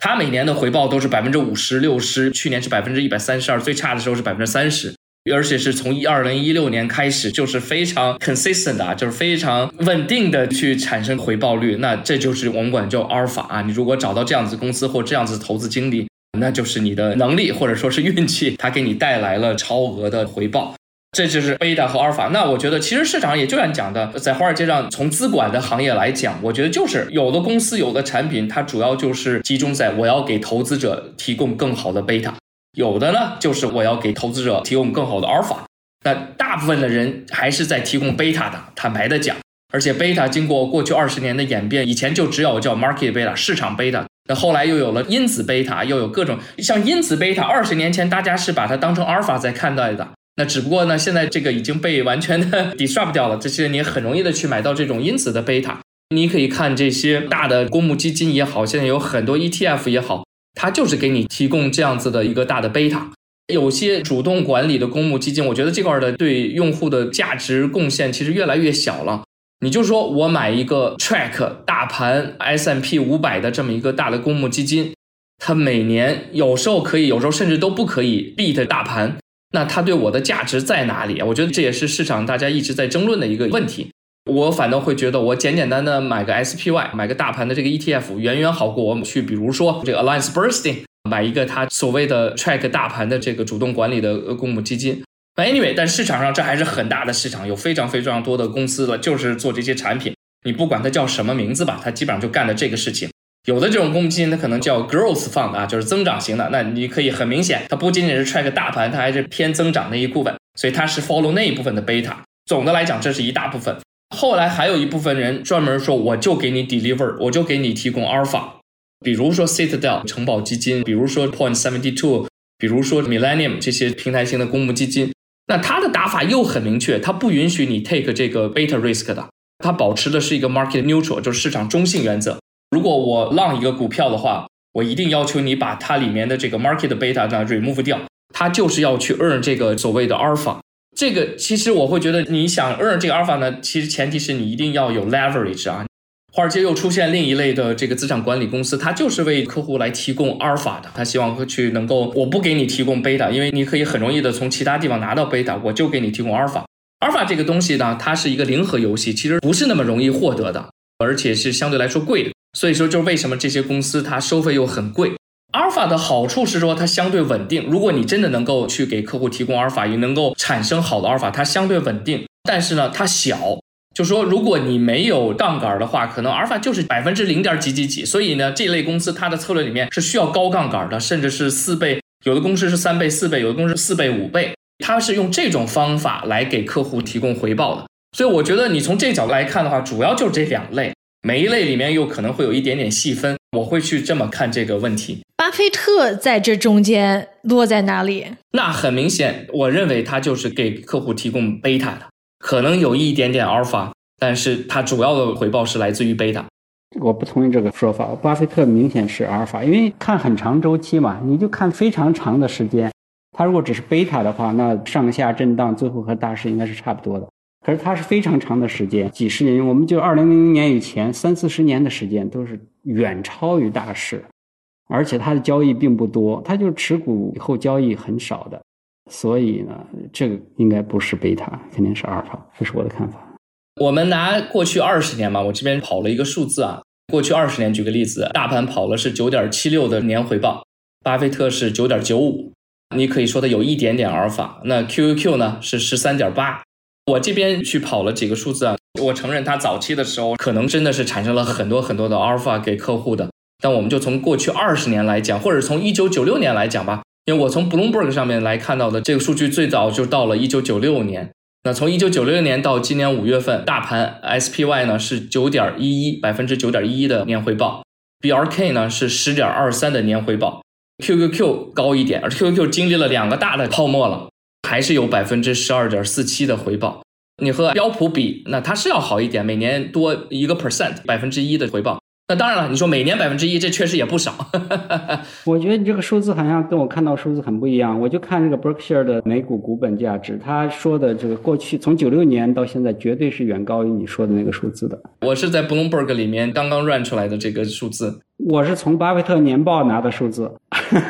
它每年的回报都是百分之五十六十，去年是百分之一百三十二，最差的时候是百分之三十，而且是从一二零一六年开始就是非常 consistent 啊，就是非常稳定的去产生回报率。那这就是我们管叫阿尔法啊。你如果找到这样子公司或这样子投资经理。那就是你的能力或者说是运气，它给你带来了超额的回报，这就是贝塔和阿尔法。那我觉得其实市场也就像讲的，在华尔街上从资管的行业来讲，我觉得就是有的公司有的产品，它主要就是集中在我要给投资者提供更好的贝塔，有的呢就是我要给投资者提供更好的阿尔法。那大部分的人还是在提供贝塔的，坦白的讲，而且贝塔经过过去二十年的演变，以前就只有叫 market 贝塔，市场贝塔。那后来又有了因子贝塔，又有各种像因子贝塔。二十年前大家是把它当成阿尔法在看待的，那只不过呢，现在这个已经被完全的 <laughs> disrupt 掉了。这些你很容易的去买到这种因子的贝塔。你可以看这些大的公募基金也好，现在有很多 ETF 也好，它就是给你提供这样子的一个大的贝塔。有些主动管理的公募基金，我觉得这块的对用户的价值贡献其实越来越小了。你就说我买一个 track 大盘 S M P 五百的这么一个大的公募基金，它每年有时候可以，有时候甚至都不可以 beat 大盘，那它对我的价值在哪里啊？我觉得这也是市场大家一直在争论的一个问题。我反倒会觉得，我简简单单买个 SPY，买个大盘的这个 ETF，远远好过我去，比如说这个 Alliance Bernstein 买一个它所谓的 track 大盘的这个主动管理的公募基金。Anyway，但市场上这还是很大的市场，有非常非常多的公司了，就是做这些产品。你不管它叫什么名字吧，它基本上就干的这个事情。有的这种公募基金，它可能叫 growth fund 啊，就是增长型的。那你可以很明显，它不仅仅是 track 大盘，它还是偏增长那一部分，所以它是 follow 那一部分的 beta。总的来讲，这是一大部分。后来还有一部分人专门说，我就给你 deliver，我就给你提供 alpha。比如说 Citadel 城堡基金，比如说 Point Seventy Two，比如说 Millennium 这些平台型的公募基金。那它的打法又很明确，它不允许你 take 这个 beta risk 的，它保持的是一个 market neutral，就是市场中性原则。如果我浪一个股票的话，我一定要求你把它里面的这个 market beta 呢 remove 掉，它就是要去 earn 这个所谓的 alpha。这个其实我会觉得，你想 earn 这个 alpha 呢，其实前提是你一定要有 leverage 啊。华尔街又出现另一类的这个资产管理公司，它就是为客户来提供阿尔法的。它希望去能够，我不给你提供贝塔，因为你可以很容易的从其他地方拿到贝塔，我就给你提供阿尔法。阿尔法这个东西呢，它是一个零和游戏，其实不是那么容易获得的，而且是相对来说贵的。所以说，就是为什么这些公司它收费又很贵。阿尔法的好处是说它相对稳定，如果你真的能够去给客户提供阿尔法，也能够产生好的阿尔法，它相对稳定，但是呢，它小。就说，如果你没有杠杆的话，可能阿尔法就是百分之零点几几几。所以呢，这类公司它的策略里面是需要高杠杆的，甚至是四倍，有的公司是三倍、四倍，有的公司四倍、五倍，它是用这种方法来给客户提供回报的。所以我觉得你从这角度来看的话，主要就是这两类，每一类里面又可能会有一点点细分。我会去这么看这个问题。巴菲特在这中间落在哪里？那很明显，我认为他就是给客户提供贝塔的。可能有一点点阿尔法，但是它主要的回报是来自于贝塔。我不同意这个说法。巴菲特明显是阿尔法，因为看很长周期嘛，你就看非常长的时间。它如果只是贝塔的话，那上下震荡最后和大势应该是差不多的。可是它是非常长的时间，几十年，我们就二零零零年以前三四十年的时间都是远超于大势，而且它的交易并不多，它就持股以后交易很少的。所以呢，这个应该不是贝塔，肯定是阿尔法，这是我的看法。我们拿过去二十年嘛，我这边跑了一个数字啊，过去二十年举个例子，大盘跑了是九点七六的年回报，巴菲特是九点九五，你可以说它有一点点阿尔法。那 QQQ 呢是十三点八，我这边去跑了几个数字啊，我承认它早期的时候可能真的是产生了很多很多的阿尔法给客户的，但我们就从过去二十年来讲，或者从一九九六年来讲吧。因为我从 Bloomberg 上面来看到的这个数据，最早就到了一九九六年。那从一九九六年到今年五月份，大盘 SPY 呢是九点一一百分之九点一一的年回报，BRK 呢是十点二三的年回报，QQQ 高一点，而 QQQ 经历了两个大的泡沫了，还是有百分之十二点四七的回报。你和标普比，那它是要好一点，每年多一个 percent 百分之一的回报。那当然了，你说每年百分之一，这确实也不少。<laughs> 我觉得你这个数字好像跟我看到数字很不一样。我就看这个 Berkshire 的每股股本价值，他说的这个过去从九六年到现在，绝对是远高于你说的那个数字的。我是在 Bloomberg 里面刚刚 run 出来的这个数字。我是从巴菲特年报拿的数字。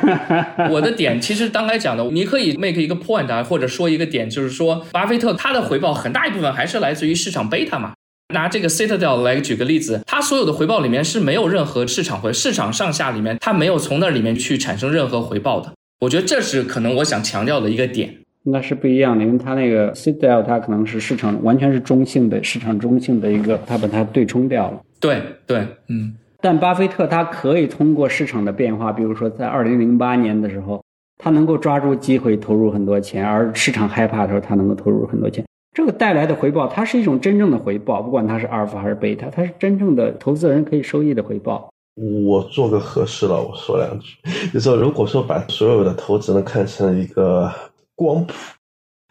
<laughs> 我的点其实刚才讲的，你可以 make 一个 point 啊，或者说一个点，就是说巴菲特他的回报很大一部分还是来自于市场贝塔嘛。拿这个 Citadel 来举个例子，它所有的回报里面是没有任何市场回市场上下里面，它没有从那里面去产生任何回报的。我觉得这是可能我想强调的一个点。那是不一样的，因为它那个 Citadel 它可能是市场完全是中性的，市场中性的一个，它把它对冲掉了。对对，嗯。但巴菲特他可以通过市场的变化，比如说在二零零八年的时候，他能够抓住机会投入很多钱，而市场害怕的时候，他能够投入很多钱。这个带来的回报，它是一种真正的回报，不管它是阿尔法还是贝塔，它是真正的投资人可以收益的回报。我做个合适了，我说两句，就说，如果说把所有的投资人看成一个光谱，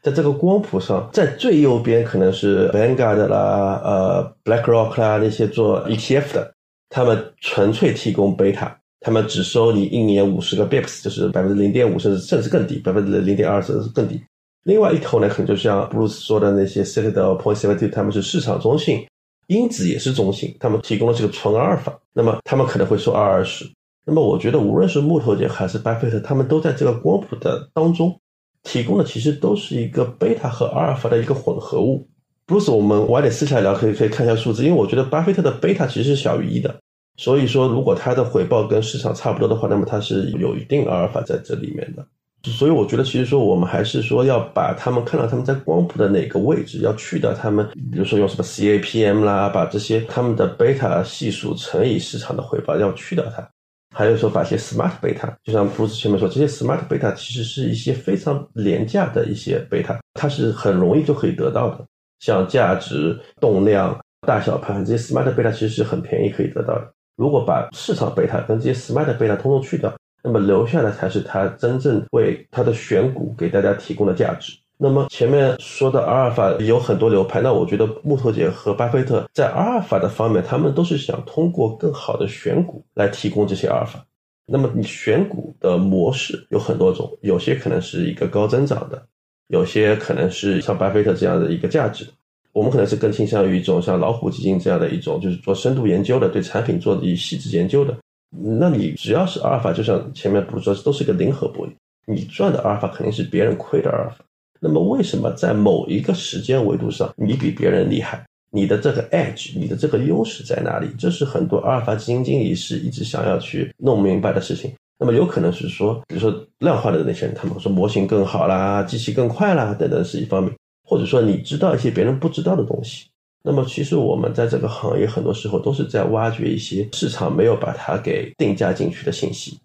在这个光谱上，在最右边可能是 Vanguard 啦、呃 BlackRock 啦那些做 ETF 的，他们纯粹提供贝塔，他们只收你一年五十个 bips，就是百分之零点五，甚至甚至更低，百分之零点二甚至更低。另外一头呢，可能就像 Bruce 说的那些 Citadel、Point Seventy，他们是市场中性，因子也是中性，他们提供了这个纯阿尔法，那么他们可能会收二二十。那么我觉得，无论是木头姐还是巴菲特，他们都在这个光谱的当中提供的，其实都是一个贝塔和阿尔法的一个混合物。Bruce，我们晚点私下聊，可以可以看一下数字，因为我觉得巴菲特的贝塔其实是小于一的，所以说如果他的回报跟市场差不多的话，那么它是有一定阿尔法在这里面的。所以我觉得，其实说我们还是说要把他们看到他们在光谱的哪个位置，要去掉他们，比如说用什么 CAPM 啦，把这些他们的贝塔系数乘以市场的回报要去掉它。还有说把一些 smart 贝塔，就像布鲁斯前面说，这些 smart 贝塔其实是一些非常廉价的一些贝塔，它是很容易就可以得到的，像价值、动量、大小盘这些 smart 贝塔其实是很便宜可以得到的。如果把市场贝塔跟这些 smart 贝塔通通去掉。那么留下来才是他真正为他的选股给大家提供的价值。那么前面说的阿尔法有很多流派，那我觉得木头姐和巴菲特在阿尔法的方面，他们都是想通过更好的选股来提供这些阿尔法。那么你选股的模式有很多种，有些可能是一个高增长的，有些可能是像巴菲特这样的一个价值。我们可能是更倾向于一种像老虎基金这样的一种，就是做深度研究的，对产品做的细致研究的。那你只要是阿尔法，就像前面不是说都是一个零和博弈，你赚的阿尔法肯定是别人亏的阿尔法。那么为什么在某一个时间维度上你比别人厉害？你的这个 edge，你的这个优势在哪里？这是很多阿尔法基金经理是一直想要去弄明白的事情。那么有可能是说，比如说量化的那些人，他们说模型更好啦，机器更快啦，等等是一方面，或者说你知道一些别人不知道的东西。那么，其实我们在这个行业很多时候都是在挖掘一些市场没有把它给定价进去的信息，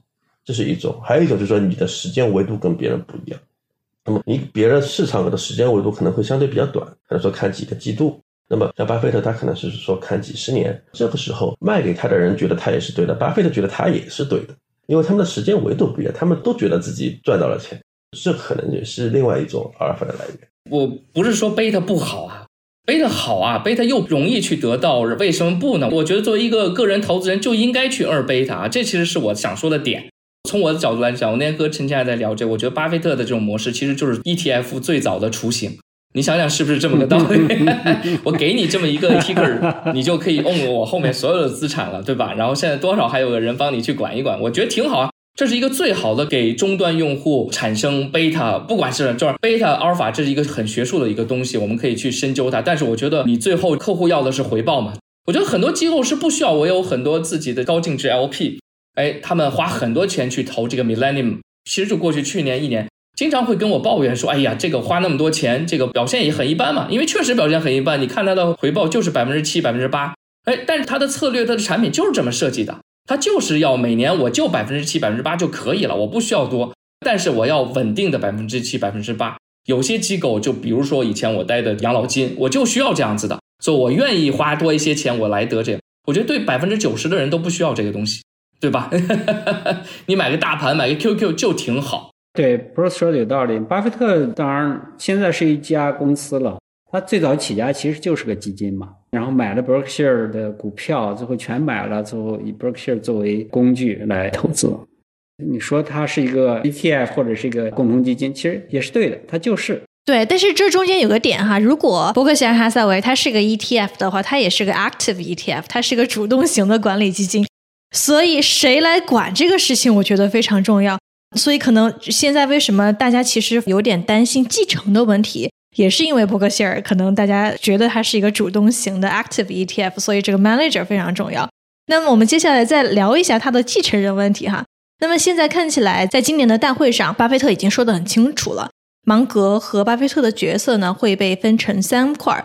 这是一种；还有一种就是说，你的时间维度跟别人不一样。那么，你别人市场的时间维度可能会相对比较短，可能说看几个季度。那么，像巴菲特他可能是说看几十年。这个时候卖给他的人觉得他也是对的，巴菲特觉得他也是对的，因为他们的时间维度不一样，他们都觉得自己赚到了钱。这可能也是另外一种阿尔法的来源。我不是说贝塔不好啊。贝塔好啊，贝塔又容易去得到，为什么不呢？我觉得作为一个个人投资人就应该去二贝塔啊，这其实是我想说的点。从我的角度来讲，我那天和陈倩还在聊这，我觉得巴菲特的这种模式其实就是 ETF 最早的雏形。你想想是不是这么个道理？<laughs> 我给你这么一个 ticker，你就可以 own 我后面所有的资产了，对吧？然后现在多少还有个人帮你去管一管，我觉得挺好啊。这是一个最好的给终端用户产生贝塔，不管是就是贝塔、阿尔法，这是一个很学术的一个东西，我们可以去深究它。但是我觉得你最后客户要的是回报嘛？我觉得很多机构是不需要，我有很多自己的高净值 LP，哎，他们花很多钱去投这个 Millennium，其实就过去去年一年，经常会跟我抱怨说，哎呀，这个花那么多钱，这个表现也很一般嘛，因为确实表现很一般。你看它的回报就是百分之七、百分之八，哎，但是它的策略、它的产品就是这么设计的。他就是要每年我就百分之七百分之八就可以了，我不需要多，但是我要稳定的百分之七百分之八。有些机构就比如说以前我待的养老金，我就需要这样子的，所以我愿意花多一些钱，我来得这样。我觉得对百分之九十的人都不需要这个东西，对吧？<laughs> 你买个大盘，买个 QQ 就挺好。对，Bruce 说的有道理。巴菲特当然现在是一家公司了。他最早起家其实就是个基金嘛，然后买了 Berkshire 的股票，最后全买了，最后以 Berkshire 作为工具来投资。你说它是一个 ETF 或者是一个共同基金，其实也是对的，它就是。对，但是这中间有个点哈，如果伯克希尔哈撒韦它是个 ETF 的话，它也是个 active ETF，它是个主动型的管理基金，所以谁来管这个事情，我觉得非常重要。所以可能现在为什么大家其实有点担心继承的问题？也是因为伯克希尔，可能大家觉得它是一个主动型的 active ETF，所以这个 manager 非常重要。那么我们接下来再聊一下它的继承人问题哈。那么现在看起来，在今年的大会上，巴菲特已经说得很清楚了，芒格和巴菲特的角色呢会被分成三块儿。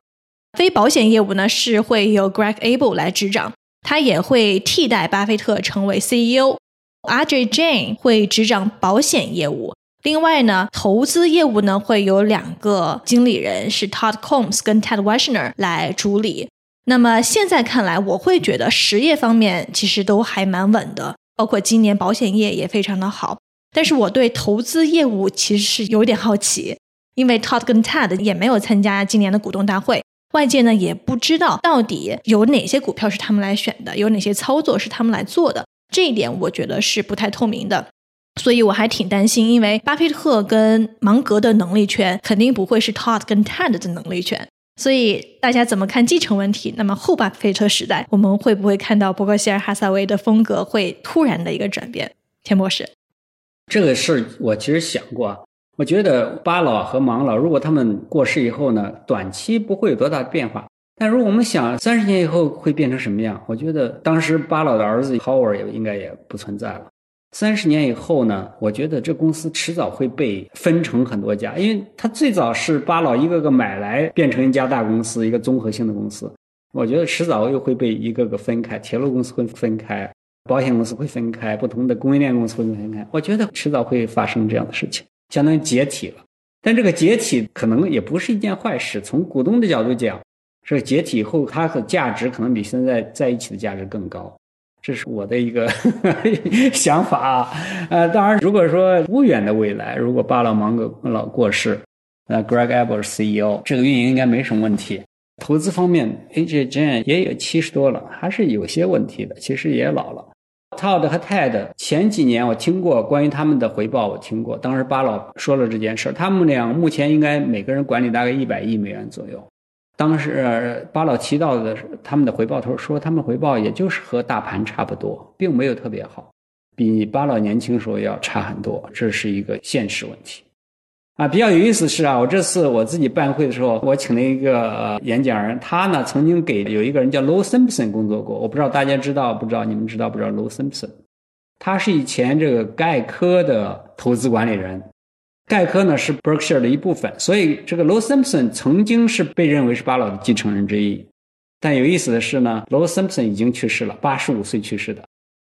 非保险业务呢是会由 Greg Abel 来执掌，他也会替代巴菲特成为 CEO。RJ Jane 会执掌保险业务。另外呢，投资业务呢会有两个经理人，是 Todd Combs 跟 Ted Weschner 来主理。那么现在看来，我会觉得实业方面其实都还蛮稳的，包括今年保险业也非常的好。但是我对投资业务其实是有点好奇，因为 Todd 跟 Ted 也没有参加今年的股东大会，外界呢也不知道到底有哪些股票是他们来选的，有哪些操作是他们来做的，这一点我觉得是不太透明的。所以我还挺担心，因为巴菲特跟芒格的能力圈肯定不会是 Todd 跟 Ted 的能力圈。所以大家怎么看继承问题？那么后巴菲特时代，我们会不会看到伯克希尔哈撒韦的风格会突然的一个转变？田博士，这个事我其实想过，我觉得巴老和芒老，如果他们过世以后呢，短期不会有多大的变化。但如果我们想三十年以后会变成什么样，我觉得当时巴老的儿子 Howard 也应该也不存在了。三十年以后呢，我觉得这公司迟早会被分成很多家，因为它最早是巴老一个个买来变成一家大公司，一个综合性的公司。我觉得迟早又会被一个个分开，铁路公司会分开，保险公司会分开，不同的供应链公司会分开。我觉得迟早会发生这样的事情。相当于解体了，但这个解体可能也不是一件坏事。从股东的角度讲，这个解体以后，它的价值可能比现在在一起的价值更高。这是我的一个 <laughs> 想法啊。呃，当然，如果说不远的未来，如果巴勒芒格老过世，呃，Greg Abel 是 CEO，这个运营应该没什么问题。投资方面，AJ j a n 也有七十多了，还是有些问题的。其实也老了。Todd 和 Ted 前几年我听过关于他们的回报，我听过。当时巴老说了这件事儿，他们俩目前应该每个人管理大概一百亿美元左右。当时巴老提到的他们的回报，他说他们回报也就是和大盘差不多，并没有特别好，比巴老年轻时候要差很多，这是一个现实问题。啊，比较有意思是啊，我这次我自己办会的时候，我请了一个演讲人，他呢曾经给有一个人叫 Low Simpson 工作过，我不知道大家知道不知道，你们知道不知道 Low Simpson？他是以前这个盖科的投资管理人，盖科呢是 Berkshire 的一部分，所以这个 Low Simpson 曾经是被认为是巴老的继承人之一。但有意思的是呢，Low Simpson 已经去世了，八十五岁去世的，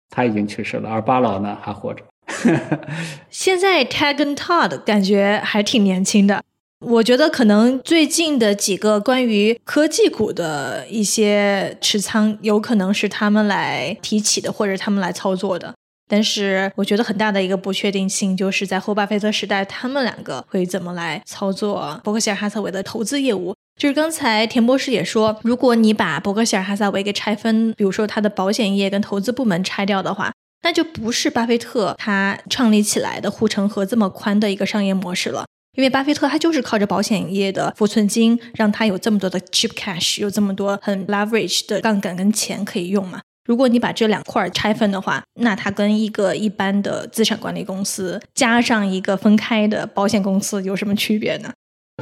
他已经去世了，而巴老呢还活着。<laughs> 现在 Tag and Todd 感觉还挺年轻的，我觉得可能最近的几个关于科技股的一些持仓，有可能是他们来提起的，或者他们来操作的。但是我觉得很大的一个不确定性，就是在后巴菲特时代，他们两个会怎么来操作伯克希尔哈撒韦的投资业务。就是刚才田博士也说，如果你把伯克希尔哈撒韦给拆分，比如说它的保险业跟投资部门拆掉的话。那就不是巴菲特他创立起来的护城河这么宽的一个商业模式了，因为巴菲特他就是靠着保险业的浮存金，让他有这么多的 cheap cash，有这么多很 leverage 的杠杆跟钱可以用嘛。如果你把这两块拆分的话，那它跟一个一般的资产管理公司加上一个分开的保险公司有什么区别呢？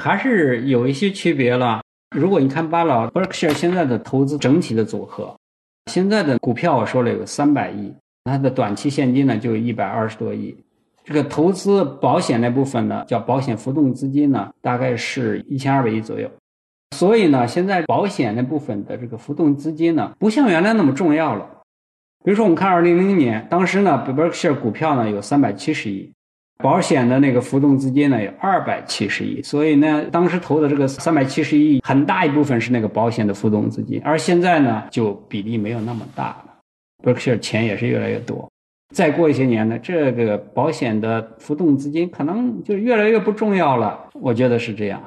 还是有一些区别了。如果你看巴老 Berkshire 现在的投资整体的组合，现在的股票我说了有三百亿。它的短期现金呢就一百二十多亿，这个投资保险那部分呢叫保险浮动资金呢大概是一千二百亿左右，所以呢现在保险那部分的这个浮动资金呢不像原来那么重要了。比如说我们看二零零年，当时呢 Berkshire 股票呢有三百七十亿，保险的那个浮动资金呢有二百七十亿，所以呢当时投的这个三百七十亿很大一部分是那个保险的浮动资金，而现在呢就比例没有那么大了。Berkshire 钱也是越来越多，再过一些年呢，这个保险的浮动资金可能就越来越不重要了。我觉得是这样。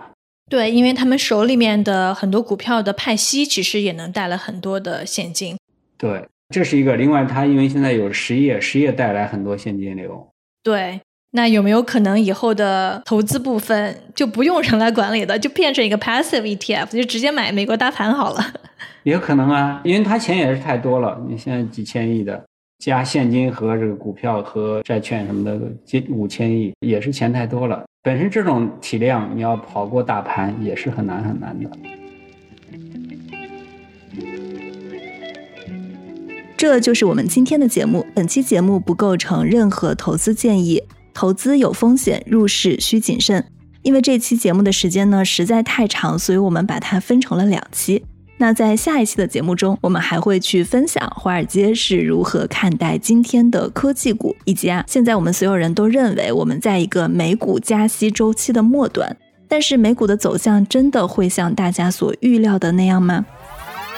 对，因为他们手里面的很多股票的派息，其实也能带来很多的现金。对，这是一个。另外，它因为现在有实业，实业带来很多现金流。对，那有没有可能以后的投资部分就不用人来管理的，就变成一个 passive ETF，就直接买美国大盘好了？<laughs> 也可能啊，因为他钱也是太多了。你现在几千亿的，加现金和这个股票和债券什么的，接五千亿也是钱太多了。本身这种体量，你要跑过大盘也是很难很难的。这就是我们今天的节目。本期节目不构成任何投资建议，投资有风险，入市需谨慎。因为这期节目的时间呢实在太长，所以我们把它分成了两期。那在下一期的节目中，我们还会去分享华尔街是如何看待今天的科技股，以及啊，现在我们所有人都认为我们在一个美股加息周期的末端，但是美股的走向真的会像大家所预料的那样吗？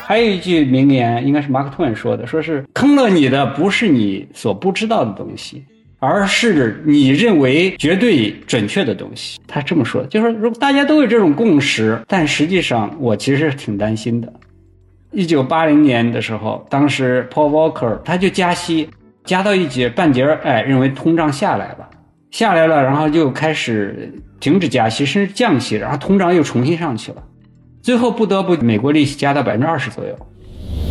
还有一句名言，应该是马克吐温说的，说是坑了你的不是你所不知道的东西，而是你认为绝对准确的东西。他这么说，就是说，如果大家都有这种共识，但实际上我其实挺担心的。一九八零年的时候，当时 Paul Volcker 他就加息，加到一节半节儿，哎，认为通胀下来了，下来了，然后就开始停止加息，甚至降息，然后通胀又重新上去了，最后不得不美国利息加到百分之二十左右。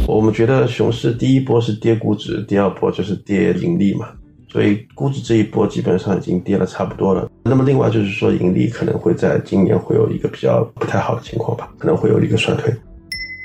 我们觉得熊市第一波是跌股指，第二波就是跌盈利嘛。所以估值这一波基本上已经跌了差不多了。那么另外就是说，盈利可能会在今年会有一个比较不太好的情况吧，可能会有一个衰退。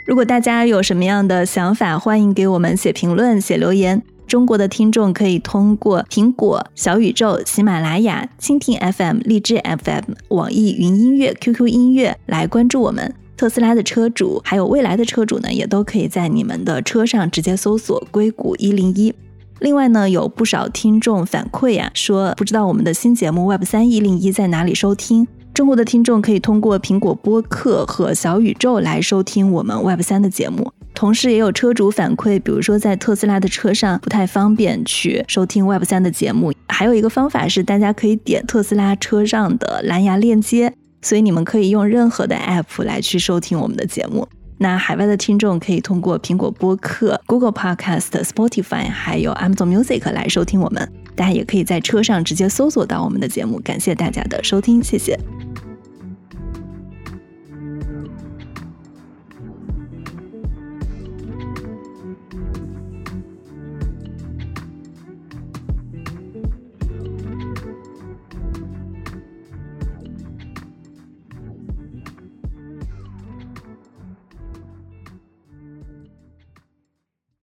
如果大家有什么样的想法，欢迎给我们写评论、写留言。中国的听众可以通过苹果、小宇宙、喜马拉雅、蜻蜓 FM、荔枝 FM、网易云音乐、QQ 音乐来关注我们。特斯拉的车主还有未来的车主呢，也都可以在你们的车上直接搜索“硅谷一零一”。另外呢，有不少听众反馈呀，说不知道我们的新节目 Web 三一零一在哪里收听。中国的听众可以通过苹果播客和小宇宙来收听我们 Web 三的节目。同时，也有车主反馈，比如说在特斯拉的车上不太方便去收听 Web 三的节目。还有一个方法是，大家可以点特斯拉车上的蓝牙链接。所以你们可以用任何的 App 来去收听我们的节目。那海外的听众可以通过苹果播客、Google Podcast、Spotify 还有 Amazon Music 来收听我们。大家也可以在车上直接搜索到我们的节目。感谢大家的收听，谢谢。